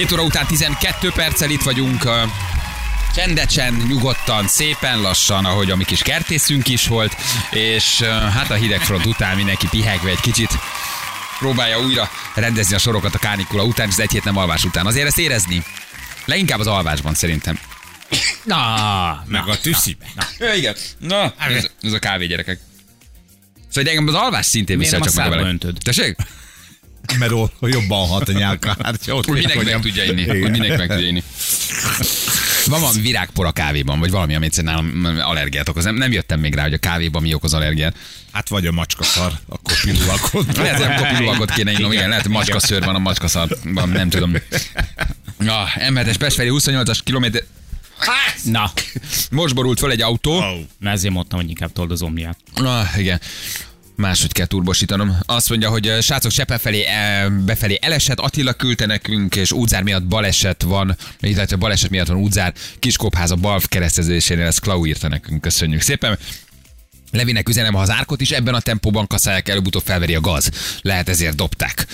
7 óra után 12 perccel itt vagyunk. Csendesen, nyugodtan, szépen lassan, ahogy a mi kis kertészünk is volt, és hát a hidegfront után mindenki pihegve egy kicsit próbálja újra rendezni a sorokat a kánikula után, és az egy hét nem alvás után. Azért ezt érezni? Leginkább az alvásban szerintem. Na, Meg a tüszibe. Ja, igen. Na, ez, ez a kávé gyerekek. Szóval engem az alvás szintén nem csak meg? Tessék? Mert ott jobban hat a nyálkártya. Ott Hogy mindenki meg tudja inni. Hogy mindenki meg tudja inni. Van valami virágpor a kávéban, vagy valami, amit szerintem nálam allergiát okoz. Nem, nem jöttem még rá, hogy a kávéban mi okoz allergiát. Hát vagy a macska szar, akkor pilulakod. Lehet, hogy nem kopilóakot kéne innom, igen, lehet, hogy macskaszőr van a macskaszarban, nem tudom. Ja, M7-es Pestferi 28-as kilométer. na, Most borult föl egy autó. Oh. na ezért mondtam, hogy inkább told az omniát. Na, igen. Máshogy kell turbosítanom. Azt mondja, hogy srácok Sepe felé, e, befelé elesett, Attila küldte nekünk, és Úzár miatt baleset van, illetve baleset miatt van Úzár, Kiskópháza Balf kereszteződésénél, ezt Klau írta nekünk, köszönjük szépen. Levinek üzenem, ha az árkot is ebben a tempóban kaszálják, előbb-utóbb felveri a gaz. Lehet ezért dobták.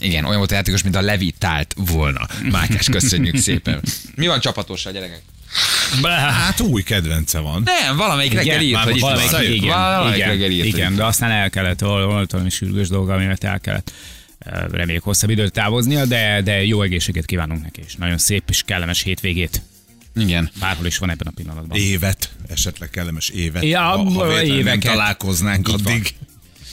Igen, olyan volt a játékos, mint a levitált volna. Mátyás, köszönjük szépen. Mi van csapatossal, gyerekek? Hát új kedvence van. Nem, valamelyik reggel írt, hogy itt van. visszajött. igen, Valamelyik igen, reggel írt, igen, de aztán el kellett, volt, valami sürgős dolga, amivel el kellett eh, reméljük hosszabb időt távoznia, de, de jó egészséget kívánunk neki, és nagyon szép és kellemes hétvégét. Igen. Bárhol is van ebben a pillanatban. Évet, esetleg kellemes évet. Ja, ha, ha éveket. találkoznánk Így van.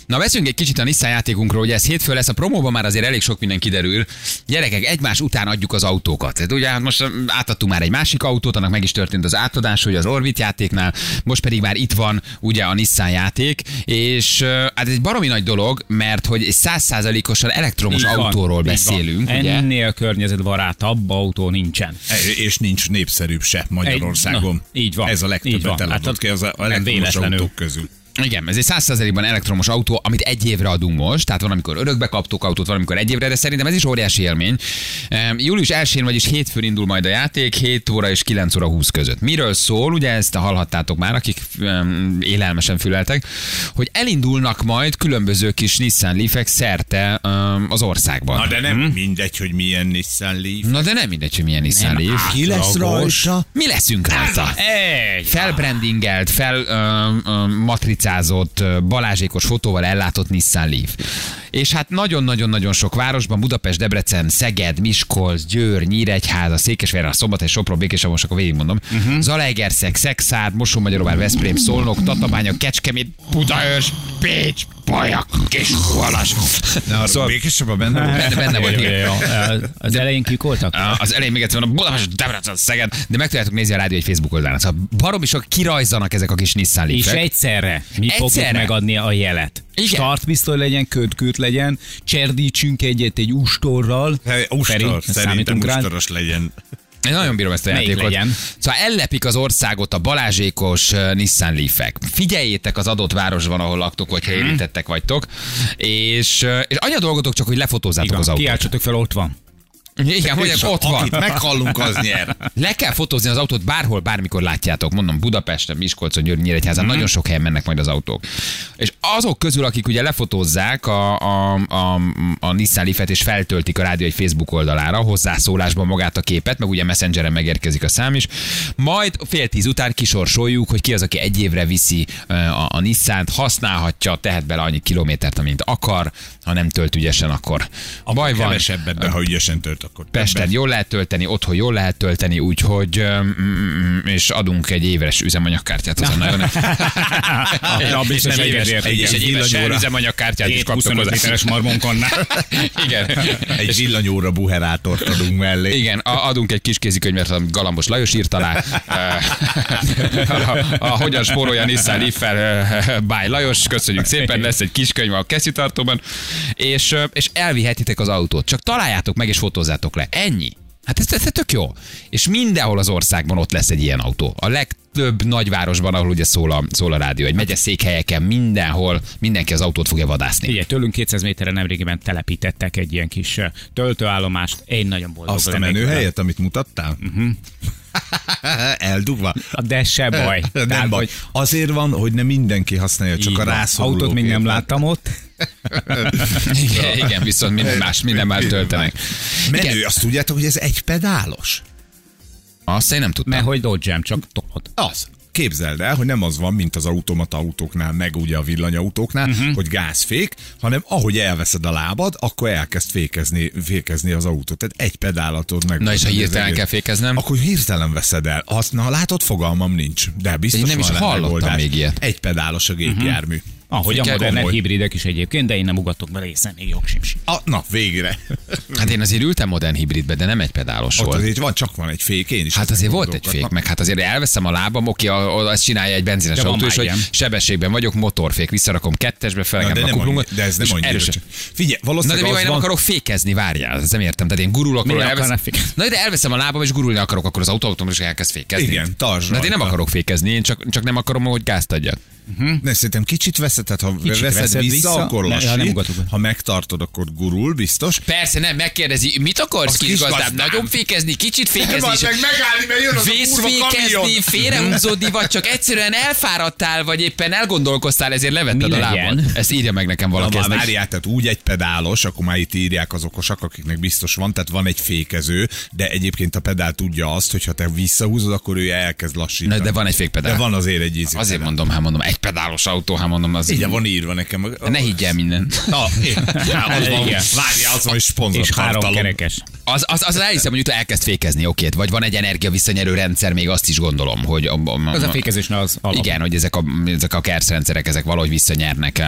Na beszéljünk egy kicsit a Nissan játékunkról, hogy ez hétfő lesz, a promóban már azért elég sok minden kiderül. Gyerekek, egymás után adjuk az autókat. Tehát ugye hát most átadtunk már egy másik autót, annak meg is történt az átadás, hogy az Orvit játéknál, most pedig már itt van ugye a Nissan játék, és hát ez egy baromi nagy dolog, mert hogy egy százszázalékosan elektromos Így van, autóról így van. beszélünk, ugye? Ennél környezetbarátabb autó nincsen. E, És nincs népszerűbb se Magyarországon. na, így van. Ez a legtöbbet van. eladott Hát ki az a elektromos autók közül. Igen, ez egy 100%-ban elektromos autó, amit egy évre adunk most, tehát van, amikor örökbe kaptuk autót, van, amikor egy évre, de szerintem ez is óriási élmény. Július 1-én, vagyis hétfőn indul majd a játék, 7 óra és 9 óra 20 között. Miről szól, ugye ezt hallhattátok már, akik um, élelmesen füleltek, hogy elindulnak majd különböző kis Nissan Leafek szerte um, az országban. Na de nem mindegy, hogy milyen Nissan Leaf. Na de nem mindegy, hogy milyen Nissan Nem Leaf. Ki lesz rajta? Mi leszünk rajta? Egy! felbrandingelt, fel ö, ö, matricázott, ö, balázsékos fotóval ellátott Nissan Leaf. És hát nagyon-nagyon-nagyon sok városban, Budapest, Debrecen, Szeged, Miskolc, Győr, Nyíregyháza, Székesfehérvár, Szombathely, Sopron, Békés, most akkor végigmondom. Uh-huh. Zalaegerszeg, Szexárd, Mosonmagyaróvár, Veszprém, Szolnok, Tatabánya, Kecskemét, Budaörs, Pécs, Bajak, Kiskuhalas. Na, arra Szóval- békésebben benne volt. Benne, benne volt, igen. Jó, Az elején kik voltak? Az elején még egyszer mondom, Budapest, Debrecen, Szeged, de meg tudjátok nézni a rádió egy Facebook oldalán. Szóval baromi sok kirajzanak ezek a kis Nissan És egyszerre mi Egyszerre? fogjuk megadni a jelet. Igen. Startpisztoly legyen, kötkőt legyen, cserdítsünk egyet egy ustorral. Hey, Feri, Ustor, szerintem ustoros legyen. Én nagyon bírom ezt a Melyik játékot. legyen? Szóval ellepik az országot a balázsékos Nissan Leafek. Figyeljétek az adott városban, ahol laktok, vagy ha Mhm. érintettek vagytok, és, és annyi a dolgotok csak, hogy lefotózzátok Igen, az autót. kiáltsatok fel, ott van. Igen, És ott van. Akit meghallunk, az nyer. Le kell fotózni az autót bárhol, bármikor látjátok. Mondom, Budapesten, Miskolcon, Győr, Nyíregyházán, Mhm. mm-hmm. nagyon sok helyen mennek majd az autók. És azok közül, akik ugye lefotózzák a, a, a, a Nissan Leaf-et és feltöltik a rádió egy Facebook oldalára, hozzászólásban magát a képet, meg ugye Messengeren megérkezik a szám is, majd fél tíz után kisorsoljuk, hogy ki az, aki egy évre viszi a, a Nissan-t, használhatja, tehet bele annyi kilométert, amint akar, ha nem tölt ügyesen, akkor a baj van. Kevesebbet, de ha ügyesen tölt, akkor Pesten többet. jól lehet tölteni, otthon jól lehet tölteni, úgyhogy öm, mm, és adunk egy éves üzemanyagkártyát. Azon nagyon Na, biztos egy éves, egy, és egy éves üzemanyagkártyát is 7 kaptok 25 hozzá. literes marmonkonnál. Igen. Egy villanyóra buherátort adunk mellé. Igen, adunk egy kis kézikönyvet, amit Galambos Lajos írt alá. a, a, hogyan spórolja Nissan Leaf-fel by Lajos, köszönjük szépen, lesz egy kis könyv a kesztyűtartóban, és, és elvihetitek az autót. Csak találjátok meg és fotózzátok le. Ennyi. Hát ez, ez, ez tök jó. És mindenhol az országban ott lesz egy ilyen autó. A legtöbb nagyvárosban, ahol ugye szól a, szól a rádió, egy megyeszékhelyeken, mindenhol mindenki az autót fogja vadászni. Ugye, tőlünk 200 méterre nemrégiben telepítettek egy ilyen kis töltőállomást. Én nagyon boldog Azt a lennék menő vele. helyet, amit mutattál? Eldugva. De se baj. Nem Tehát, baj. hogy Azért van, hogy nem mindenki használja, csak így a rászorulók. Autót még nem láttam ott. Igen, igen, viszont minden más, minden más töltenek. Menő, Igen. azt tudjátok, hogy ez egy pedálos? Azt én nem tudtam. Mert hogy Dodge csak tolod. Az. Képzeld el, hogy nem az van, mint az automata autóknál, meg ugye a villanyautóknál, uh-huh. hogy gázfék, hanem ahogy elveszed a lábad, akkor elkezd fékezni, fékezni az autót. Tehát egy pedálatod meg. Na és ha hirtelen kell fékeznem? Akkor hirtelen veszed el. Azt, na látod, fogalmam nincs. De biztos Én nem is hallottam még ilyet. Egy pedálos a gépjármű. Uh-huh. Ahogy a modern komoly. hibridek is egyébként, de én nem ugatok bele, hiszen még jogsimsi. A, na, végre. Hát én azért ültem modern hibridbe, de nem egy pedálos Ott volt. azért van, csak van egy fék, én is. Hát ezt azért volt egy fék, meg hát azért elveszem a lábam, oké, azt csinálja egy benzines De autó, és hogy sebességben vagyok, motorfék, visszarakom kettesbe, de, a nem kuplungot. annyi, de ez nem annyira. Figyelj, Na de valószínűleg mi nem akarok fékezni, várjál, ezt nem értem. Tehát én gurulok? Na de elveszem a lábam, és gurulni akarok, akkor az autó automatikusan elkezd fékezni. Igen, tartsd Na de én nem akarok fékezni, én csak, csak nem akarom, hogy gázt adjak. Ne, szerintem kicsit veszed, tehát ha Kicsit veszed, veszed vissza, vissza, akkor ne- lassít. nem ugatok be. ha megtartod, akkor gurul, biztos. Persze nem, megkérdezi, mit akarsz kis kis gazdám? Nagyon fékezni, kicsit fékezni, és meg megállni, mert jön az vészfékezni, félrehúzódni, vagy csak egyszerűen elfáradtál, vagy éppen elgondolkoztál, ezért levetted Mi a lábad. Ezt írja meg nekem Na, valaki. meg- várjál, tehát úgy egy pedálos, akkor már itt írják az okosak, akiknek biztos van, tehát van egy fékező, de egyébként a pedál tudja azt, hogy ha te visszahúzod, akkor ő elkezd lassítani. Na, de van egy fékpedál. De van azért egy ízé. Azért mondom, hát mondom, egy pedálos autó, hát mondom, az... Igen, van írva nekem. Ne higgyel minden. Na, az van, Igen. várjál, az van, hogy sponsor És három tartalom. kerekes. Az, az, az elhiszem, hogy utána elkezd fékezni, oké, vagy van egy energia visszanyerő rendszer, még azt is gondolom, hogy... A, a, Az a fékezésnél az alap. Igen, hogy ezek a, ezek a kerszrendszerek, ezek valahogy visszanyernek,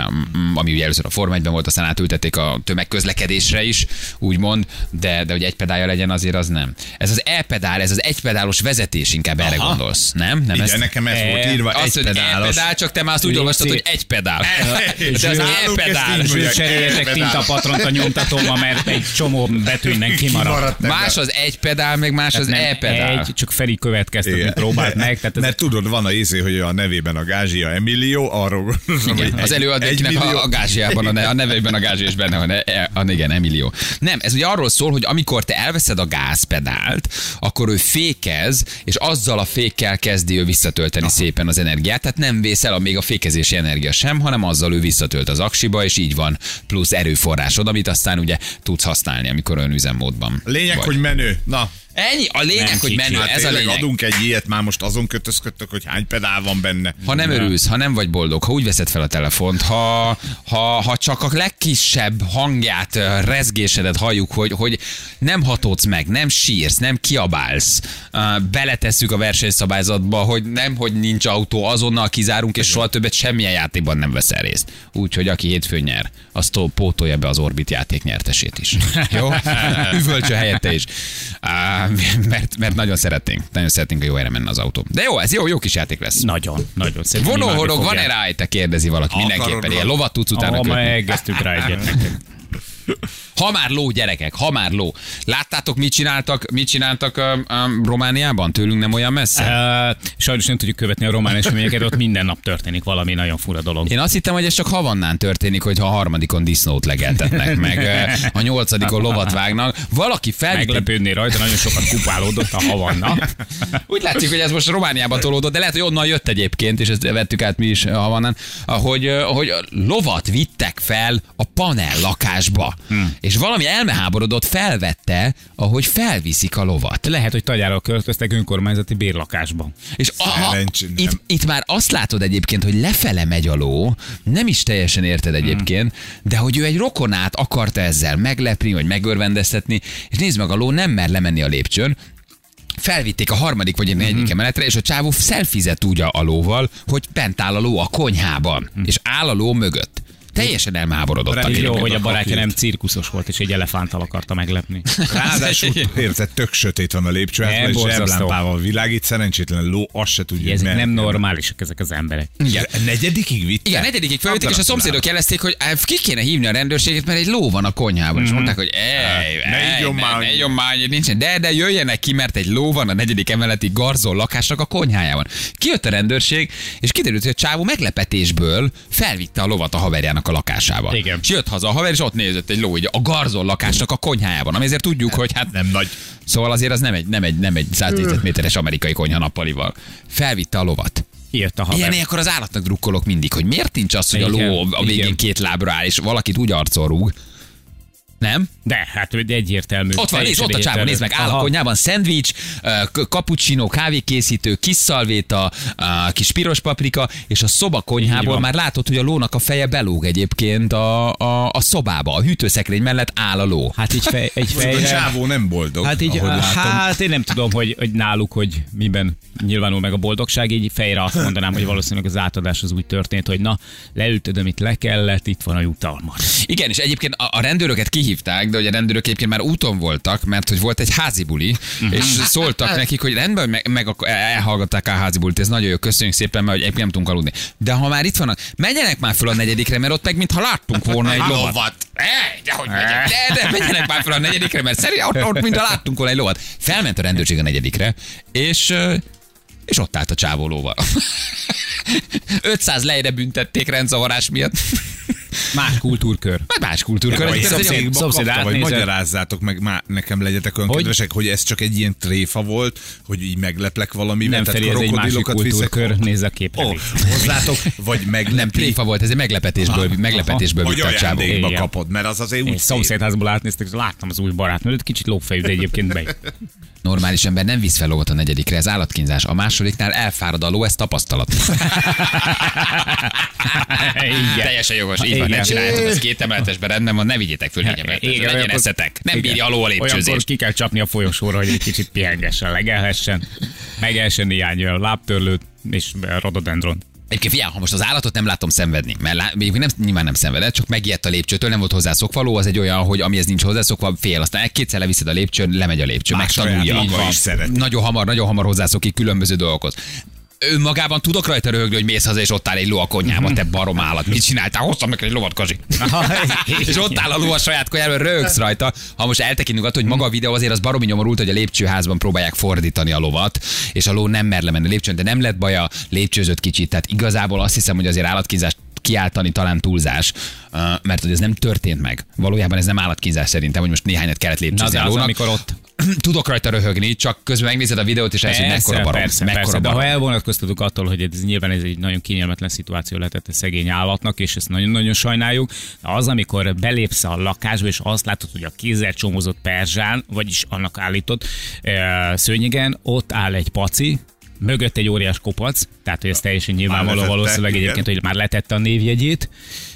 ami ugye először a Forma 1-ben volt, aztán átültették a tömegközlekedésre is, úgymond, de, de hogy egy pedálja legyen, azért az nem. Ez az e-pedál, ez az egypedálos vezetés, inkább erre Aha. gondolsz, nem? nem Igen, nekem ez E- volt írva, azt, egy hogy pedálos. e-pedál, csak te már azt úgy olvastad, hogy egy pedál. És De az És mondják, cseréljetek tintapatront a nyomtatóma, mert egy csomó betű innen kimaradt. Más az egy pedál, meg más az e-pedál. egy, csak Feri következtetni próbált meg. Tehát Mert tudod, van a izé, hogy a nevében a gázsia Emilio, arról gondolom, az millió- a, gázsiában, a, ne, a nevében a gázsi is benne van, e, e, a, igen, Emilio. Nem, ez ugye arról szól, hogy amikor te elveszed a gázpedált, akkor ő fékez, és azzal a fékkel kezdi ő visszatölteni Aha. szépen az energiát, tehát nem vész el a, még a fékezési energia sem, hanem azzal ő visszatölt az aksiba, és így van plusz erőforrásod, amit aztán ugye tudsz használni, amikor olyan üzemmódban Lényeg, vagy. hogy menő. Na, Ennyi, a lényeg, Nem hogy menő, hát ez a lényeg. adunk egy ilyet, már most azon kötözködtök, hogy hány pedál van benne. Ha nem örülsz, ha nem vagy boldog, ha úgy veszed fel a telefont, ha, ha, ha csak a legkisebb hangját, rezgésedet halljuk, hogy, hogy nem hatódsz meg, nem sírsz, nem kiabálsz, beletesszük a versenyszabályzatba, hogy nem, hogy nincs autó, azonnal kizárunk, és soha többet semmilyen játékban nem veszel részt. Úgyhogy aki hétfőn nyer, azt pótolja be az Orbit játék nyertesét is. Jó? Üvölcső helyette is. mert, mert nagyon szeretnénk, nagyon szeretnénk, hogy jó helyre menne az autó. De jó, ez jó, jó kis játék lesz. Nagyon, nagyon szép. Vonóhorog van-e rá, te kérdezi valaki Akarod mindenképpen. Ilyen lovat tudsz utána Ah, ma kötni. elkezdtük rá egyet. Ha már ló, gyerekek, ha már ló. Láttátok, mit csináltak, mit csináltak um, um, Romániában? Tőlünk nem olyan messze? Uh, sajnos nem tudjuk követni a román eseményeket, ott minden nap történik valami nagyon fura dolog. Én azt hittem, hogy ez csak havannán történik, hogy ha a harmadikon disznót legeltetnek, meg a nyolcadikon lovat vágnak. Valaki felvitt egy Meglepődni rajta, nagyon sokat kupálódott a havanna. Úgy látszik, hogy ez most Romániába tolódott, de lehet, hogy onnan jött egyébként, és ezt vettük át mi is Havannán, hogy, hogy lovat vittek fel a panel lakásba. Hmm. És valami elmeháborodott felvette, ahogy felviszik a lovat. Lehet, hogy tagyára költöztek önkormányzati bérlakásba. És a, a, Szerencsé, nem. itt, itt már azt látod egyébként, hogy lefele megy a ló, nem is teljesen érted egyébként, de hogy ő egy rokonát akarta ezzel meglepni, vagy megörvendeztetni, és nézd meg, a ló nem mer lemenni a lépcsőn, felvitték a harmadik vagy a negyedik emeletre, és a csávó szelfizett úgy a lóval, hogy bent áll a ló a konyhában, és áll a ló mögött. Teljesen elmáborodottak. Reméljük, Jó, hogy a barátja nem cirkuszos volt, és egy elefánttal akarta meglepni. Ráadásul, érted, tök sötét van a lépcső, Nem, hát és zseblámpával világít, szerencsétlen ló, azt se tudja, Ezek hogy nem normálisak ezek az emberek. Igen. A negyedikig vitte? Igen, negyedikig felvették, és a szomszédok jelezték, hogy ki kéne hívni a rendőrséget, mert egy ló van a konyhában. És mondták, hogy ej, Ne igyon ne, már. ne igyon már, nincsen. De, de jöjjenek ki, mert egy ló van a negyedik emeleti garzol lakásnak a konyhájában. Kijött a rendőrség, és kiderült, hogy a csávó meglepetésből felvitte a lovat a haverjának a lakásába. Igen. És jött haza a haver, és ott nézett egy ló így a garzon lakásnak a konyhájában, ami ezért tudjuk, hogy hát Nem nagy. Szóval azért az nem egy, nem egy, nem egy 100 négyzetméteres amerikai konyha nappalival. Felvitte a lovat. Írt a haver. Ilyen akkor az állatnak drukkolok mindig, hogy miért nincs az, hogy a ló a végén igen. két lábra áll, és valakit úgy arcol rúg. Nem? De, hát hogy egyértelmű. Ott van, nézd, ott a csávó, nézd meg, áll a Aha. konyhában, szendvics, ö, k- cappuccino, kávékészítő, kis szalvéta, kis piros paprika, és a szoba konyhából már látod, hogy a lónak a feje belóg egyébként a, a, a szobába, a hűtőszekrény mellett áll a ló. Hát így fej, egy A fejre... csávó nem boldog, Hát így, ahogy látom. hát én nem tudom, hogy, hogy náluk, hogy miben nyilvánul meg a boldogság, így fejre azt mondanám, hogy valószínűleg az átadás az úgy történt, hogy na, leültöd, amit le kellett, itt van a jutalmad. Igen, és egyébként a, a rendőröket kihívták, de hogy a rendőrök egyébként már úton voltak, mert hogy volt egy házi buli, és szóltak nekik, hogy rendben, meg, meg elhallgatták a házi bulit, ez nagyon jó, köszönjük szépen, mert hogy egyébként nem tudunk aludni. De ha már itt vannak, menjenek már fel a negyedikre, mert ott meg mintha láttunk volna egy lovat. Lovat. De hogy megyek? De, de menjenek már fel a negyedikre, mert szerint ott, ott mintha láttunk volna egy lovat. Felment a rendőrség a negyedikre, és és ott állt a csávolóval. 500 lejre büntették rendzavarás miatt. Más kultúrkör. Vagy más kultúrkör. Vagy egy szomszéd kapta, vagy magyarázzátok meg, már nekem legyetek olyan Hogy? kedvesek, hogy ez csak egy ilyen tréfa volt, hogy így megleplek valamivel, Nem felé, ez egy másik krokodilokat viszek. kultúrkör, nézz a képre. Ó, hozzátok, vagy meglepi. Nem tréfa volt, ez egy meglepetésből, meglepetésből Vagy vitt a csávó. Igen. kapod, mert az azért úgy szomszédházból átnéztek, láttam az új barátnőt, kicsit lófejű, de egyébként be. Normális ember nem visz fel a negyedikre, ez állatkínzás. A másodiknál elfárad a ló, ez tapasztalat. Igen. Teljesen jogos, így van, ne csináljátok, ez két emeletesben rendben van, ne vigyétek föl négy emeletesbe, legyen olyankor- eszetek. Nem bírja a ló a Olyankor lépcsőzést. ki kell csapni a folyosóra, hogy egy kicsit pihengessen, legelhessen, megelhessen néhány lábtörlőt és rododendron. Egyébként figyelj, ha most az állatot nem látom szenvedni, mert lá, még nem, nyilván nem szenvedett, csak megijedt a lépcsőtől, nem volt hozzászokva, ló az egy olyan, hogy amihez nincs hozzászokva, fél, aztán kétszer leviszed a lépcsőn, lemegy a lépcső, Már megtanulja. Nagyon hamar, nagyon hamar hozzászokik különböző dolgokhoz. Önmagában tudok rajta röhögni, hogy mész haza, és ott áll egy ló a konyhában, te barom állat. Mit csináltál? Hoztam neked egy lovat, Kazi. és ott áll a ló a saját konyhában, röhögsz rajta. Ha most eltekintünk attól, hogy maga a videó azért az baromi nyomorult, hogy a lépcsőházban próbálják fordítani a lovat, és a ló nem mer lemenni a lépcsőn, de nem lett baja, lépcsőzött kicsit. Tehát igazából azt hiszem, hogy azért állatkínzást kiáltani talán túlzás, mert hogy ez nem történt meg. Valójában ez nem állatkínzás szerintem, hogy most néhányat kellett Na lépcsőzni de a az, amikor ott Tudok rajta röhögni, csak közben megnézed a videót, és elhiszed, hogy mekkora barom. persze, mekkora persze, de barom. ha elvonatkoztatok attól, hogy ez nyilván ez egy nagyon kényelmetlen szituáció lehetett a szegény állatnak, és ezt nagyon-nagyon sajnáljuk, de az, amikor belépsz a lakásba, és azt látod, hogy a kézzel csomozott perzsán, vagyis annak állított eh, szőnyegen, ott áll egy paci, mögött egy óriás kopac, tehát hogy ez teljesen nyilvánvaló valószínűleg igen. egyébként, hogy már letette a névjegyét,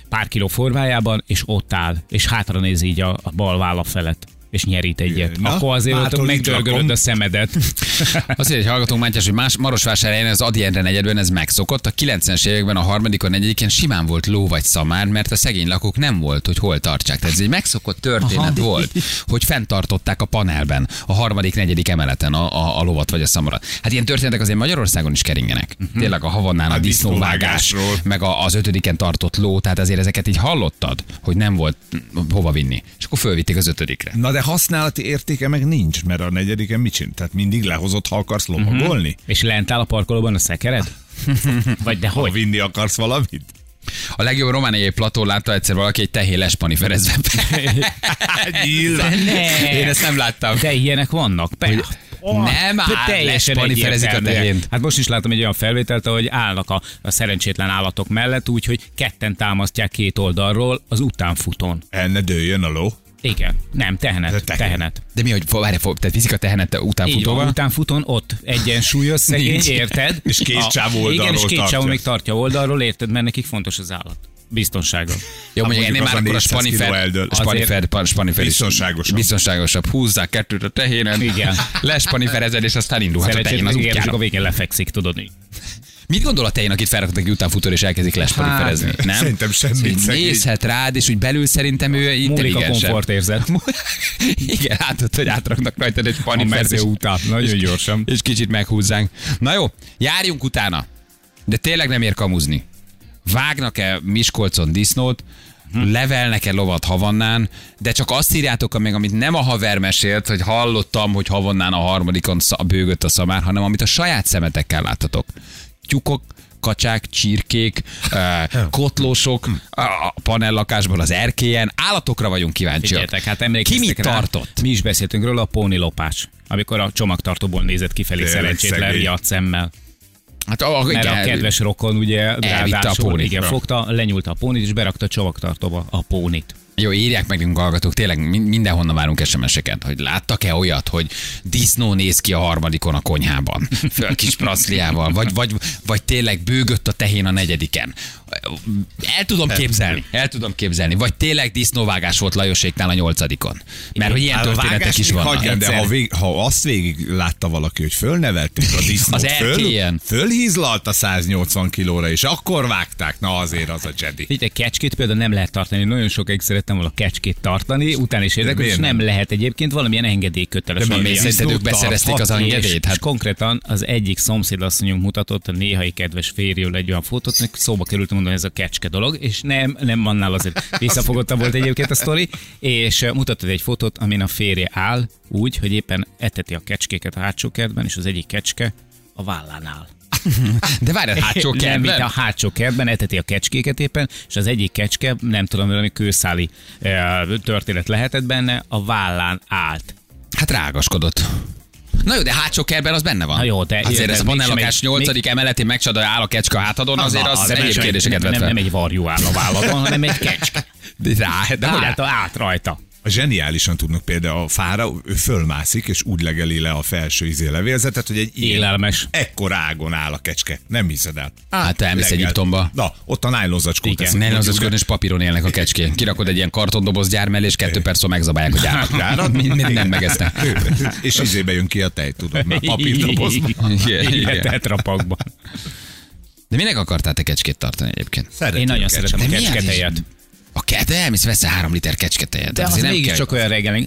pár kiló formájában, és ott áll, és hátra néz így a, a bal válla felett és nyerít egyet. Na, Akkor azért rakom. a szemedet. Azt mondja, hogy hallgatónk Mátyás, hogy más Marosvásárhelyen az Adi Endre negyedben ez megszokott. A 90-es években a harmadikon, negyediken simán volt ló vagy szamár, mert a szegény lakók nem volt, hogy hol tartsák. Tehát ez egy megszokott történet Aha. volt, hogy fenntartották a panelben, a harmadik, negyedik emeleten a, a, a lovat vagy a szamarat. Hát ilyen történetek azért Magyarországon is keringenek. Uh-huh. Tényleg a havannán a, A disznóvágás, disznóvágásról. meg a, az ötödiken tartott ló, tehát azért ezeket így hallottad, hogy nem volt hova vinni. És akkor fölvitték az ötödikre. Na de használati értéke meg nincs, mert a negyediken mit csinál? Tehát mindig lehozott, ha akarsz lovagolni? És lent áll a parkolóban a szekered? Vagy de Ha hogy? vinni akarsz valamit? A legjobb romániai plató látta egyszer valaki egy tehén lespani ferezve. Nyilván. Ne. Én ezt nem láttam. De ilyenek vannak. Pe- Nem áll, teljesen lespani ferezik a tehént. Hát most is látom egy olyan felvételt, hogy állnak a, a szerencsétlen állatok mellett, úgyhogy ketten támasztják két oldalról az utánfutón. El ne dőljön a ló. Igen, nem, Ez tehenet, tehén. tehenet. De mi, hogy várj, tehát viszik a tehenet Így van, utánfutóval? utánfutón ott egyensúlyos szegény, érted? És két csávó Igen, és oldalról két csávó még tartja oldalról, érted, mert nekik fontos az állat. Biztonsága. Jó, mondjuk ennél már akkor a 400 spanifer, a spanifer, spanifer Biztonságosabb. biztonságosabb. Húzzák kettőt a tehénen, Igen. lespaniferezed, és aztán indulhat a tehén az útjára. a végén lefekszik, tudod így. Mit gondol a tehén, akit felraknak egy utánfutó, és elkezdik lespaniferezni? Hát, nem? szerintem semmit, Szóval. Nézhet rád, és úgy belül szerintem ő Múlik a intelligensebb. komfort érzet. Igen, látod, hogy átraknak rajtad egy A panifert, és- után, nagyon gyorsan. és kicsit meghúzzánk. Na jó, járjunk utána. De tényleg nem ér kamuzni. Vágnak-e Miskolcon disznót, Hm. levelnek-e lovat Havannán, de csak azt írjátok meg, amit nem a haver mesélt, hogy hallottam, hogy Havannán a harmadikon bőgött a szamár, hanem amit a saját szemetekkel láttatok. Tyúkok kacsák, csirkék, kotlósok, a panellakásban az erkélyen. Állatokra vagyunk kíváncsiak. Figyeljetek, hát Ki mit rá? tartott? Mi is beszéltünk róla, a póni lopás. Amikor a csomagtartóból nézett kifelé Tényleg szerencsétlen riadt szemmel. Hát a, Mert a kedves rokon ugye Elvitte a pónit. igen, fogta, lenyúlta a pónit, és berakta a csomagtartóba a pónit. Jó, írják meg nekünk hallgatók, tényleg min- mindenhonnan várunk SMS-eket, hogy láttak-e olyat, hogy disznó néz ki a harmadikon a konyhában, föl kis praszliával, vagy, vagy, vagy tényleg bőgött a tehén a negyediken. El tudom képzelni, el tudom képzelni. Vagy tényleg disznóvágás volt Lajoséknál a nyolcadikon. Mert hogy ilyen Hát a történetek is vannak. hagyjam, de ha, vég, ha azt végig látta valaki, hogy fölnevelték a disznót, Az föl, fölhízlalt a 180 kilóra, és akkor vágták, na azért az a Jedi. Itt egy kecskét például nem lehet tartani. Nagyon sokáig szerettem volna kecskét tartani, utána is érdekes, és miért nem nem? lehet egyébként valamilyen engedélyköteles. De mi, valamilyen- mi Szerinted ők beszerezték az engedélyt? Hát és konkrétan az egyik szomszédasszonyunk mutatott a néhai kedves férjül egy olyan fotót, szóba került mondani, ez a kecske dolog, és nem, nem annál azért visszafogotta volt egyébként a sztori, és mutatott egy fotót, amin a férje áll úgy, hogy éppen eteti a kecskéket a hátsó kertben, és az egyik kecske a vállán áll. de várj, a hátsó Nem, kertben? a hátsó kertben eteti a kecskéket éppen, és az egyik kecske, nem tudom, valami kőszáli történet lehetett benne, a vállán állt. Hát rágaskodott. Na jó, de hátsó kertben az benne van. Na jó, de- azért de ez a panellakás egy- 8. emeletén megcsodál áll a kecska a hátadon, azért az de egyéb nem- kérdéseket nem, vet nem, nem egy varjú áll a vállaton, hanem egy kecske. De rá, de De hogy állt rajta. A zseniálisan tudnak például a fára, ő fölmászik, és úgy legeli le a felső izé levélzetet, hogy egy ilyen Élelmes. ekkor ágon áll a kecske. Nem hiszed el. Á, te elmész Leggel. Egyiptomba. Na, ott a nájlonzacskót Igen. körön és papíron élnek a kecskén. Kirakod egy ilyen kartondoboz gyár mellé, és kettő perc múlva megzabálják a gyárat. Gyárat? Mind- Mindent megesznek. és izébe jön ki a tej, tudod, már papírdobozban. Igen, tetrapakban. De minek akartál te kecskét tartani egyébként? Szeretjük Én nagyon a szeretem a kecsketejet. A ke- de elmész, veszel három liter kecsketejet. De az Azért nem mégis kell- csak olyan reggel.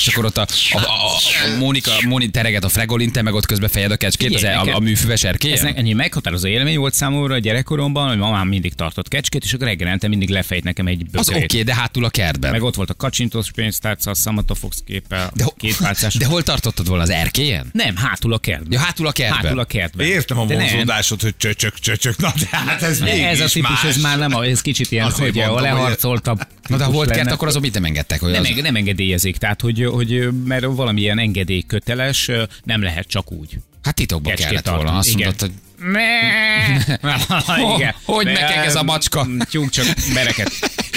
És akkor ott a, a, a, a Mónika, Móni tereget a fregolin, te meg ott közben fejed a kecskét, az Igen, a, a, műfüves Ez erkélyen? ne- ennyi meghatározó élmény volt számomra a gyerekkoromban, hogy mamám mindig tartott kecskét, és akkor reggelente mindig lefejt nekem egy Az oké, bögrét. okay, de hátul a kertben. Meg ott volt a kacsintós pénztárca, a Samantha Fox képe, de, a két pálcás. de hol tartottad volna az erkélyen? Nem, hátul a kertben. Ja, hátul a kertben. Hátul a kertben. Értem a vonzódásod, hogy csöcsök, csöcsök. Na, de hát ez ez a típus, ez már nem, a- ez kicsit ilyen, hogy a leharcoltabb. Na de ha volt kert, akkor azon mit nem engedtek? Hogy nem, nem engedélyezik, tehát hogy, hogy mert valamilyen engedély köteles, nem lehet csak úgy. Hát titokban Kecskét kellett tartani. volna. Azt Igen. mondod, hogy Igen. hogy mekeg ez a macska? Tyúk csak bereket.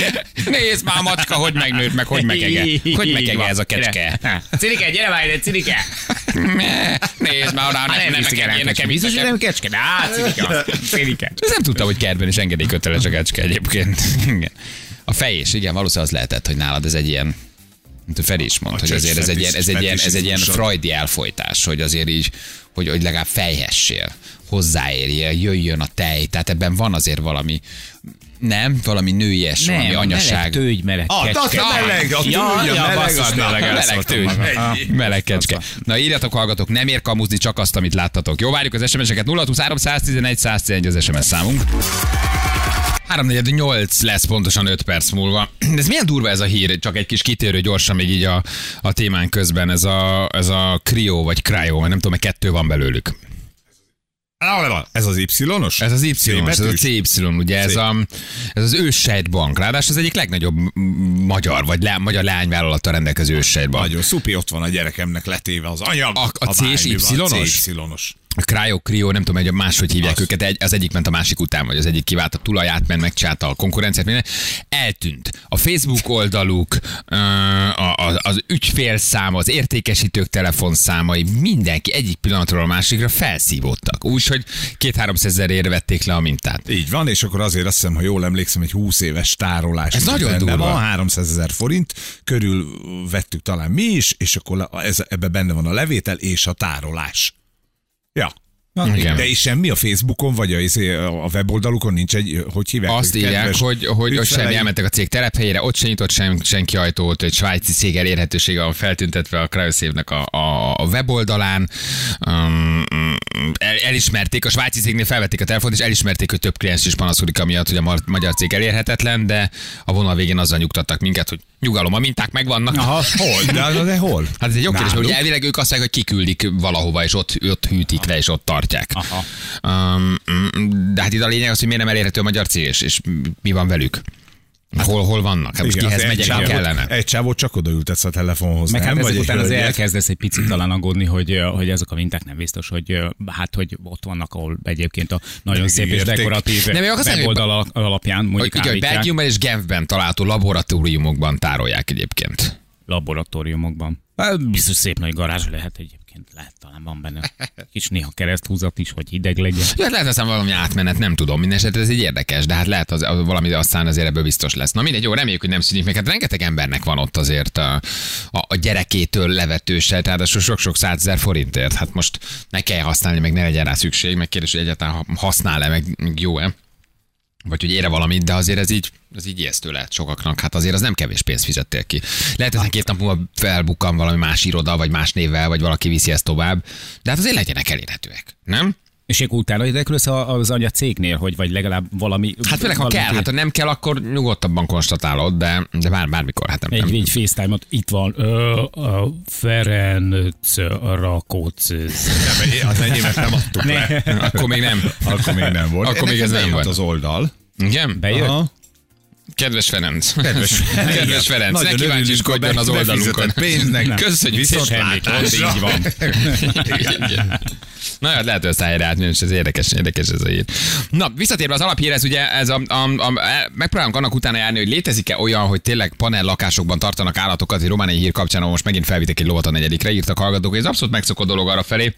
nézd már a macska, hogy megnőtt, meg hogy mekege. Hogy mekege ez a kecske? Cinike, gyere már ide, Cinike! Nézd már Hát nem, nem nem nekem, Biztos, hogy nem kecske? De á. Cinike. Ez nem tudtam, hogy kertben is engedélyköteles a kecske egyébként. A fejés, igen, valószínűleg az lehetett, hogy nálad ez egy ilyen Feri is mondta, A hogy azért ez egy, ilyen, ez, egy ilyen, ez egy ilyen freudi elfolytás, hogy azért így, hogy, hogy legalább fejhessél, hozzáérjél, jöjjön a tej, tehát ebben van azért valami, nem, valami nőies, valami Nem, a meleg anyaság. tőgy, meleg Ah, kecske. az a meleg, a tőgy, Ja, a ja, meleg, basszus, az tényleg meleg elszóltam tőgy. Ah. Meleg kecske. Na írjatok, hallgatok, nem ér kamuzni, csak azt, amit láttatok. Jó, várjuk az SMS-eket. 023 111 111 az SMS számunk. 348 lesz pontosan 5 perc múlva. Ez milyen durva ez a hír, csak egy kis kitérő gyorsan még így a, a témán közben, ez a, ez a Cryo vagy Cryo, vagy nem tudom, mert kettő van belőlük. Ez az Y-os? Ez az Y, ez a? CY, ugye ez, a, ez az őssejtbank. Ráadásul az egyik legnagyobb magyar, vagy le, magyar leányvállalattal rendelkező őssejtbank. Nagyon szupi, ott van a gyerekemnek letéve az anyag. A- a C és Y-os? C Y-os. A Cryo, Cryo, nem tudom, hogy máshogy hívják Az. őket, egy, az egyik ment a másik után, vagy az egyik kivált a tulaját, mert megcsinálta a konkurenciát, minden. eltűnt. A Facebook oldaluk, ö, a, a, az ügyfélszáma, az értékesítők telefonszámai, mindenki egyik pillanatról a másikra felszívódtak. Úgyhogy két-háromszezerért vették le a mintát. Így van, és akkor azért azt hiszem, ha jól emlékszem, egy 20 éves tárolás. Ez nagyon durva. Van 300 ezer forint, körül vettük talán mi is, és akkor ez, ebbe benne van a levétel és a tárolás. Yeah. Ja. Igen. De és semmi a Facebookon, vagy a, izé, a weboldalukon nincs egy, hogy hívják? Azt hogy írják, hogy, hogy, hogy semmi elmentek a cég telephelyére, ott se nyitott sem, senki ajtót, egy svájci cég elérhetősége van feltüntetve a Cryoszévnek a, a, a weboldalán. Um, el, elismerték, a svájci cégnél felvették a telefont, és elismerték, hogy több kliens is panaszkodik amiatt, hogy a magyar cég elérhetetlen, de a vonal végén azzal nyugtattak minket, hogy nyugalom, a minták megvannak. Aha. Hol? De, de hol? Hát ez egy jó kérdés, ugye elvileg ők azt mondják, hogy kiküldik valahova, és ott, ott hűtik le, és ott tartják. Tartják. Aha. Um, de hát itt a lényeg az, hogy miért nem elérhető a magyar cég, és, és mi van velük? Hol, hol vannak? Hát most Igen, kihez az egy megyek, mi csávót- kellene? Egy csávót csak odaültetsz a telefonhoz. Meg hát nem? ezek Vagy után azért elkezdesz egy picit talán aggódni, hogy, hogy ezek a minták nem biztos, hogy hát, hogy ott vannak, ahol egyébként a nagyon szép és dekoratív Nem, weboldal alapján mondjuk igen, Belgiumban és Genfben található laboratóriumokban tárolják egyébként. laboratóriumokban. Hát, Biztos szép nagy garázs lehet egyébként, lehet talán van benne. Kis néha kereszthúzat is, hogy hideg legyen. Ja, lehet aztán valami átmenet, nem tudom. Mindenesetre ez egy érdekes, de hát lehet az, az valami aztán azért ebből biztos lesz. Na mindegy, jó, reméljük, hogy nem szűnik meg. Hát rengeteg embernek van ott azért a, a, a gyerekétől levetőse, tehát sok-sok százezer forintért. Hát most ne kell használni, meg ne legyen rá szükség, meg kérdés, hogy egyáltalán ha- használ-e, meg jó-e. Vagy hogy ére valamit, de azért ez így, ez így ijesztő lehet sokaknak. Hát azért az nem kevés pénzt fizettél ki. Lehet, hogy két nap múlva felbukkan valami más iroda, vagy más névvel, vagy valaki viszi ezt tovább. De hát azért legyenek elérhetőek, nem? És akkor utána érdeklődsz az anya cégnél, hogy vagy legalább valami... Hát főleg, ha kell, hát ha nem kell, akkor nyugodtabban konstatálod, de, de bár, bármikor, hát nem, Egy, nem. egy FaceTime-ot, itt van, ö, a Ferenc Rakóc. Nem, Az enyémet nem adtuk le. Akkor még nem. Akkor még nem volt. Akkor még ez nem volt. az oldal. Igen? Bejött? Aha. Kedves Ferenc. Kedves, Kedves Ferenc, ne Nagyon kíváncsiskodjon örülünk a az oldalunkon. pénznek. Köszönjük Viszont szépen. Így van. Na, hát lehet, hogy azt helyre átmenni, és ez érdekes, érdekes ez a hír. Na, visszatérve az alaphírhez, ugye ez a, a, a, megpróbálunk annak utána járni, hogy létezik-e olyan, hogy tényleg panel lakásokban tartanak állatokat, egy romániai hír kapcsán, ahol most megint felvittek egy lovat a negyedikre, írtak hallgatók, ez abszolút megszokott dolog arra felé,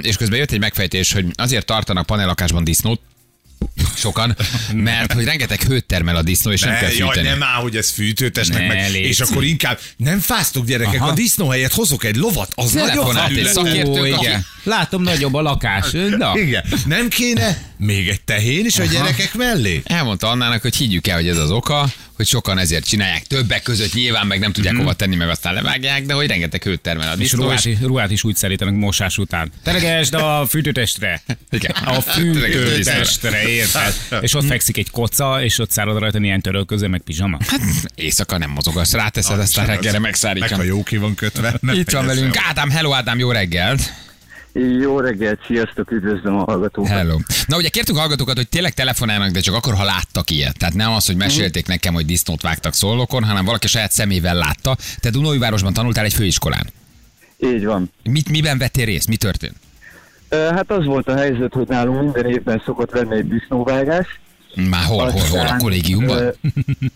és közben jött egy megfejtés, hogy azért tartanak panel lakásban disznót, sokan, mert hogy rengeteg hőt termel a disznó, és nem kell Ne, jaj, fűteni. nem áll, hogy ez fűtőtesnek Ne, meg. légy És akkor inkább nem fáztok gyerekek, Aha. a disznó helyett hozok egy lovat, az nagyon egy felület. szakértő, Ó, aki- igen. Látom, nagyobb a lakás. Na. Igen. Nem kéne még egy tehén is a gyerekek mellé? Elmondta Annának, hogy higgyük el, hogy ez az oka, hogy sokan ezért csinálják. Többek között nyilván meg nem tudják hova tenni, meg aztán levágják, de hogy rengeteg hőt termel a És disznó. ruhát, ruhát is úgy szeretenek mosás után. Teregesd a fűtőtestre. Igen. A fűtőtestre, érted? És ott fekszik egy koca, és ott szárad rajta ilyen törölköző, meg pizsama. Hát éjszaka nem mozogasz, ráteszed, aztán Az- reggelre Meg megszárítja. ha jó ki van kötve. Itt van velünk Ádám, hello Ádám, jó reggelt! Jó reggelt, sziasztok, üdvözlöm a hallgatókat. Hello. Na ugye kértük hallgatókat, hogy tényleg telefonálnak, de csak akkor, ha láttak ilyet. Tehát nem az, hogy mesélték nekem, hogy disznót vágtak szólokon, hanem valaki saját szemével látta. Te Dunóivárosban tanultál egy főiskolán. Így van. Mit, miben vettél részt? Mi történt? Hát az volt a helyzet, hogy nálunk minden évben szokott lenni egy disznóvágás. Már hol, hol, hol? A Aztán, kollégiumban? ö,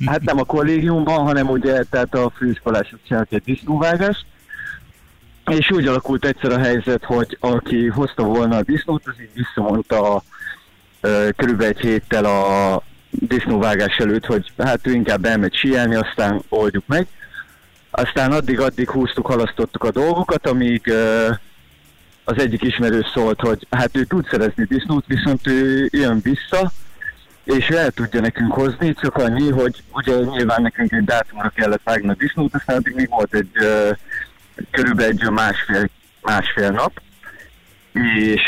Hát nem a kollégiumban, hanem ugye tehát a főiskolások csináltak egy disznóvágást. És úgy alakult egyszer a helyzet, hogy aki hozta volna a disznót, az így visszamondta ö, körülbelül egy héttel a disznóvágás előtt, hogy hát ő inkább elmegy síelni, aztán oldjuk meg. Aztán addig-addig húztuk, halasztottuk a dolgokat, amíg ö, az egyik ismerő szólt, hogy hát ő tud szerezni disznót, viszont ő jön vissza, és el tudja nekünk hozni, csak annyi, hogy ugye nyilván nekünk egy dátumra kellett vágni a disznót, aztán addig még volt egy ö, körülbelül egy másfél, másfél nap, és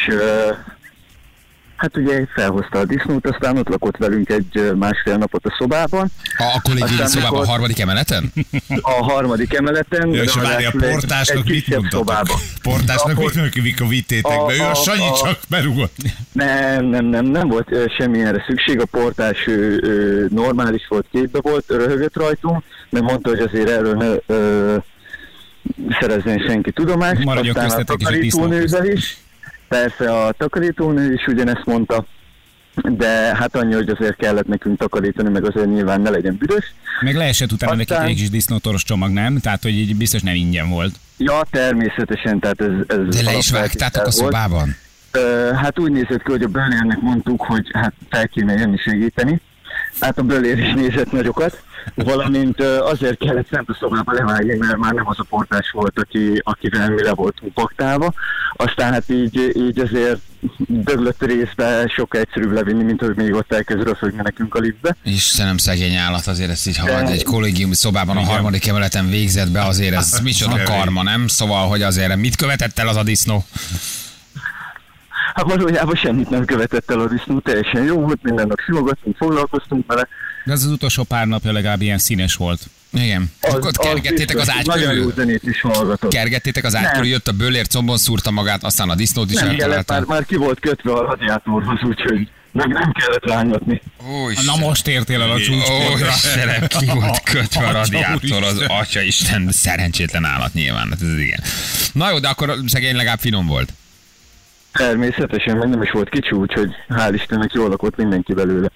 hát ugye felhozta a disznót, aztán ott lakott velünk egy másfél napot a szobában, A, a kollégiumi Aztán szobában, a harmadik emeleten? a harmadik emeleten, Ja, és várj, a egy- portásnak egy mit szobában. Portásnak A mit mondjuk, mikor vittétek A- be? Ő a a- Sanyi a- csak berugott. Nem, nem, nem, nem volt semmilyenre szükség, a portás ő, ő, normális volt, képbe volt, röhögött rajtunk, mert mondta, hogy azért erről ne ö, szerezzen senki tudomást. Maradjon Aztán a köztetek is takarítónővel is, persze a takarítónő is ugyanezt mondta, de hát annyi, hogy azért kellett nekünk takarítani, meg azért nyilván ne legyen büdös. Meg leesett utána Aztán- nekik egy kis disznótoros csomag, nem? Tehát, hogy így biztos nem ingyen volt. Ja, természetesen, tehát ez... ez De le is vágtátok a volt. szobában? Ö, hát úgy nézett ki, hogy a bölérnek mondtuk, hogy hát fel kéne jönni segíteni. Hát a bölér is nézett nagyokat, valamint azért kellett szent a szobába levágni, mert már nem az a portás volt, aki, akivel mi le voltunk paktálva. Aztán hát így, így azért döglött részbe sokkal egyszerűbb levinni, mint hogy még ott elkezd röfögni nekünk a liftbe. Istenem, szegény állat, azért ezt így, ha De- egy kollégiumi szobában a harmadik emeleten végzett be, azért ez micsoda karma, nem? Szóval, hogy azért mit követett el az a disznó? Hát valójában semmit nem követett el a disznó, teljesen jó volt, minden nap simogattunk, foglalkoztunk vele. De ez az utolsó pár napja legalább ilyen színes volt. Igen. Az- Akkor ott az kergettétek az biztos, ágy Nagyon jó körül? zenét is hallgatott. Kergettétek az ágy Nem. körül, jött a bőlér, combon szúrta magát, aztán a disznót is Nem kellett, már, eltalálta. már ki volt kötve a radiátorhoz, úgyhogy meg nem kellett rángatni. Ó, Na most értél el a Ó, csúcspontra. Istenem, ki volt kötve a radiátor, az atya Isten, szerencsétlen állat nyilván, hát ez igen. Na jó, de akkor szegény legalább finom volt. Természetesen, meg nem is volt kicsi, úgyhogy hál' Istennek jól lakott mindenki belőle.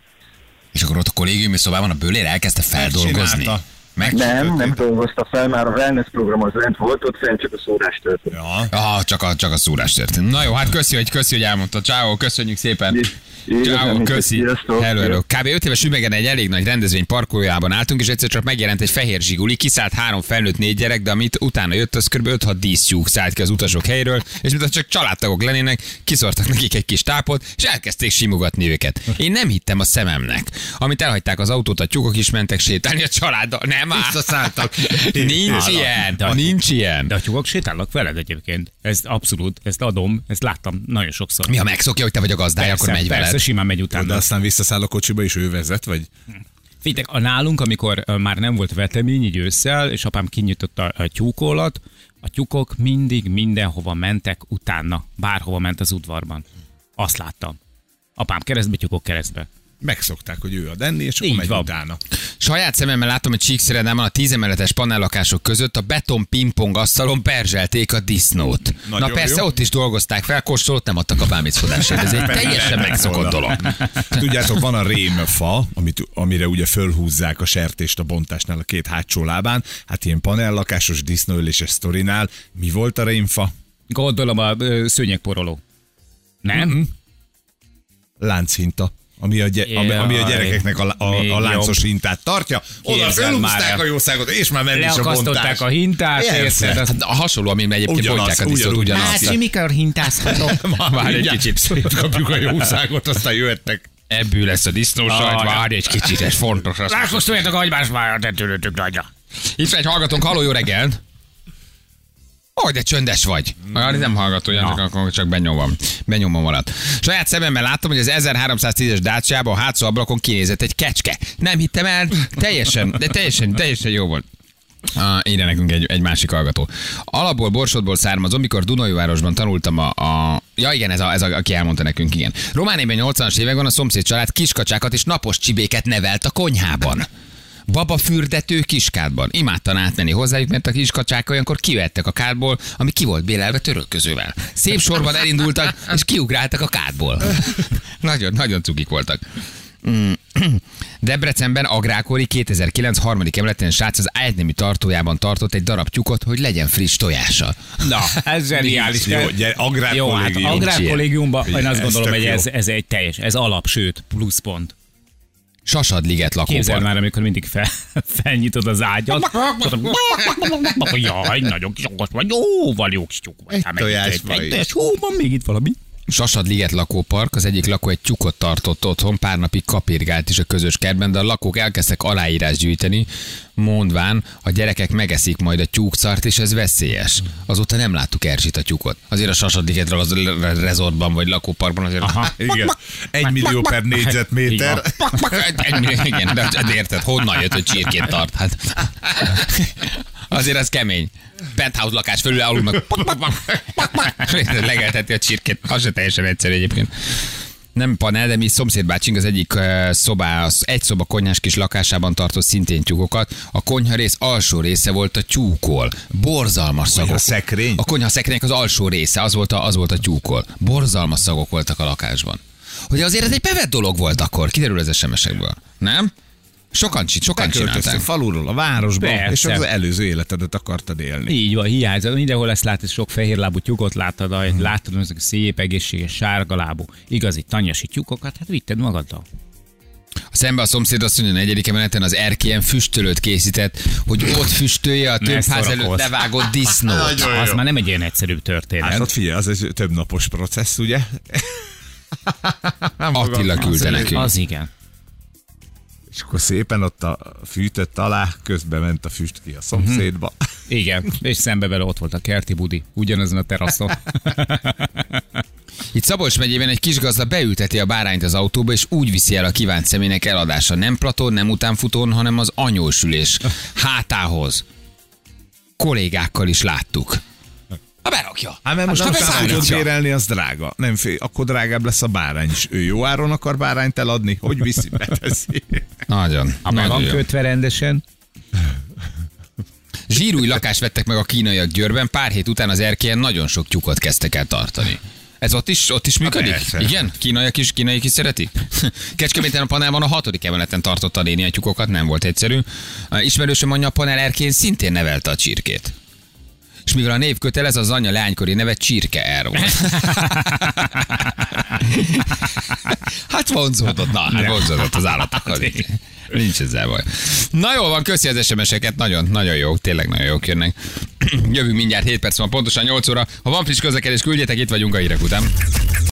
És akkor ott a kollégiumi szobában a bőlér elkezdte feldolgozni. Megcsinálta. Nem, nem dolgozta fel, már a wellness program az lent volt, ott fent csak a szórás történt. Ja. Ah, csak a, csak a szúrás történt. Na jó, hát köszi, hogy, köszi, hogy elmondta. Ciao, köszönjük szépen. Így Ciao, köszi. Hello, hello. Kb. 5 éves üvegen egy elég nagy rendezvény parkolójában álltunk, és egyszer csak megjelent egy fehér zsiguli, kiszállt három felnőtt négy gyerek, de amit utána jött, az kb. 5-6 dísztyúk szállt ki az utasok helyről, és mintha csak családtagok lennének, kiszortak nekik egy kis tápot, és elkezdték simogatni őket. Én nem hittem a szememnek. Amit elhagyták az autót, a tyúkok is mentek sétálni a családdal. Nem áll. Visszaszálltak. Nincs ilyen, De- nincs ilyen. De a tyúkok sétálnak veled egyébként. Ez abszolút, ezt adom, ezt láttam nagyon sokszor. Mi, ha megszokja, hogy te vagy a gazdája, persze, akkor megy persze, veled. Simán megy De utána. aztán visszaszáll a kocsiba, és ő vezet, vagy? Figyeljetek, a nálunk, amikor már nem volt vetemény, így ősszel, és apám kinyitotta a tyúkolat, a tyúkok mindig mindenhova mentek utána, bárhova ment az udvarban. Azt láttam. Apám keresztbe, tyúkok keresztbe. Megszokták, hogy ő a Denni, és akkor megy van. utána. Saját szememmel látom, hogy Csíkszeredában a tízemeletes panellakások között a beton pingpong asztalon perzselték a disznót. Nagyon Na persze, jó. ott is dolgozták fel, kóstolót nem adtak a bámészkodásért. Ez egy teljesen megszokott dolog. Tudjátok, van a rémfa, amit, amire ugye fölhúzzák a sertést a bontásnál a két hátsó lábán. Hát ilyen panellakásos disznóöléses sztorinál. Mi volt a rémfa? Gondolom a szőnyegporoló. Nem? Mhm. Lánchínta. Ami a, gy- ami, ami a gyerekeknek a, a, a láncos hintát tartja. Oda már. a jószágot, és már menni is a bontás. Leakasztották a hintát, érted? Hát a hasonló, amiben egyébként Ugyanaz, bontják a disznót, ugyanúgy. ugyanaz. Hát, mikor hintázhatok? Várj egy kicsit. Szétkapjuk a jószágot, aztán jöhettek. Ebből lesz a disznósajt, Ah, várj egy kicsit, ez fontos. az- László, szóljatok a hagymásmára, te tőlőtök nagyja. Itt egy hallgatónk, halló, jó reggelt! Hogy de csöndes vagy. Ah, nem hallgató, csak, akkor csak benyomom. Benyomom alatt. Saját szememmel láttam, hogy az 1310-es Dacia-ban a hátsó ablakon kinézett egy kecske. Nem hittem el, teljesen, de teljesen, teljesen jó volt. Ah, írja nekünk egy, egy másik hallgató. Alapból, Borsodból származom, mikor Dunajvárosban tanultam a, a... Ja igen, ez, a, ez a, aki elmondta nekünk, igen. Romániában 80-as években a szomszéd család kiskacsákat és napos csibéket nevelt a konyhában. Baba fürdető kiskádban. Imádtan átmenni hozzájuk, mert a kiskacsák olyankor kivettek a kádból, ami ki volt bélelve törölközővel. Szép sorban elindultak, és kiugráltak a kádból. nagyon, nagyon cukik voltak. Mm. Debrecenben agrárkori 2009 harmadik emeletén srác az ágynemű tartójában tartott egy darab tyukot, hogy legyen friss tojása. Na, ez zseniális. Jó, gyere, Jó, hát agrárkollégium. agrárkollégiumban én azt ez gondolom, hogy ez, ez egy teljes, ez alap, sőt, pluszpont. Sasadliget Képzeld lakópark. már, amikor mindig fel, felnyitod az ágyat. Jaj, nagyon kis okos vagy. Jó, van jó kis tyúk vagy. Egy Hát vagy. egy tojás. Hú, van még itt valami. Sasadliget lakópark, az egyik lakó egy tyukot tartott otthon, pár napig kapirgált is a közös kertben, de a lakók elkezdtek aláírás gyűjteni, mondván, a gyerekek megeszik majd a tyúkszart, és ez veszélyes. Azóta nem láttuk Erzsit a tyúkot. Azért a Sasadligetről az rezortban vagy lakóparkban azért... Aha. Igen. Egy millió per négyzetméter. Igen, de, de érted, honnan jött, hogy csirkét tart? Hát. Azért ez kemény. Penthouse lakás fölül alulnak. Legelteti a csirkét. Az se teljesen egyszerű egyébként. Nem panel, de mi szomszédbácsink az egyik szobá, az egy szoba konyhás kis lakásában tartott szintén tyúkokat. A konyha rész alsó része volt a tyúkol. Borzalmas szagok. szekrény? A konyha szekrények az alsó része, az volt a, az volt a tyúkol. Borzalmas szagok voltak a lakásban. Hogy azért ez egy bevett dolog volt akkor, kiderül ez SMS-ekből. Nem? Sokan, sokan csinálták. faluról a városba, Persze. és az előző életedet akartad élni. Így van, hiányzott. Mindenhol ezt látod, sok fehérlábú tyúkot láttad, Mhm. láttad ezek a szép, egészséges, sárgalábú, igazi tanyasi tyúkokat, hát vitted magaddal. Szembe a szomszéd azt mondja, a negyedik emeleten az erkélyen füstölőt készített, hogy ott füstölje a több ház előtt levágott disznót. Az már nem egy ilyen egyszerű történet. Hát ott figyelj, az egy több napos processz, ugye? Attila küldte nekünk. az igen. És akkor szépen ott a fűtött alá, közben ment a füst ki a szomszédba. Igen, és szembe vele ott volt a kerti budi, ugyanazon a teraszon. Itt Szabolcs megyében egy kis gazda beülteti a bárányt az autóba, és úgy viszi el a kívánt személynek eladása. Nem platón, nem utánfutón, hanem az anyósülés hátához. Kollégákkal is láttuk. A berakja. Hát mert most Hát hát beszállítja. tudod bérelni, az drága. Nem fél, akkor drágább lesz a bárány is. Ő jó áron akar bárányt eladni? Hogy viszi, beteszi. Nagyon. Ha nagyon van kötve rendesen, Zsírúj lakást vettek meg a kínaiak Győrben, pár hét után az erkélyen nagyon sok tyukot kezdtek el tartani. Ez ott is, ott is működik? persze. Igen? Kínaiak is, kínaiak is szeretik? Kecskeméten a panelban a hatodik emeleten tartotta a néni a tyukokat, nem volt egyszerű. Ismerősöm mondja, a panel erkén szintén nevelte a csirkét. És mivel a név kötelez, az anyja leánykori neve Csirke Er volt. hát vonzódott, na, hát vonzódott az állatokkal. Nincs ezzel baj. Na jól van, köszi az SMS-eket, nagyon, nagyon jó, tényleg nagyon jók jönnek. Jövünk mindjárt 7 perc van, pontosan 8 óra. Ha van friss közlekedés, küldjetek, itt vagyunk a hírek után.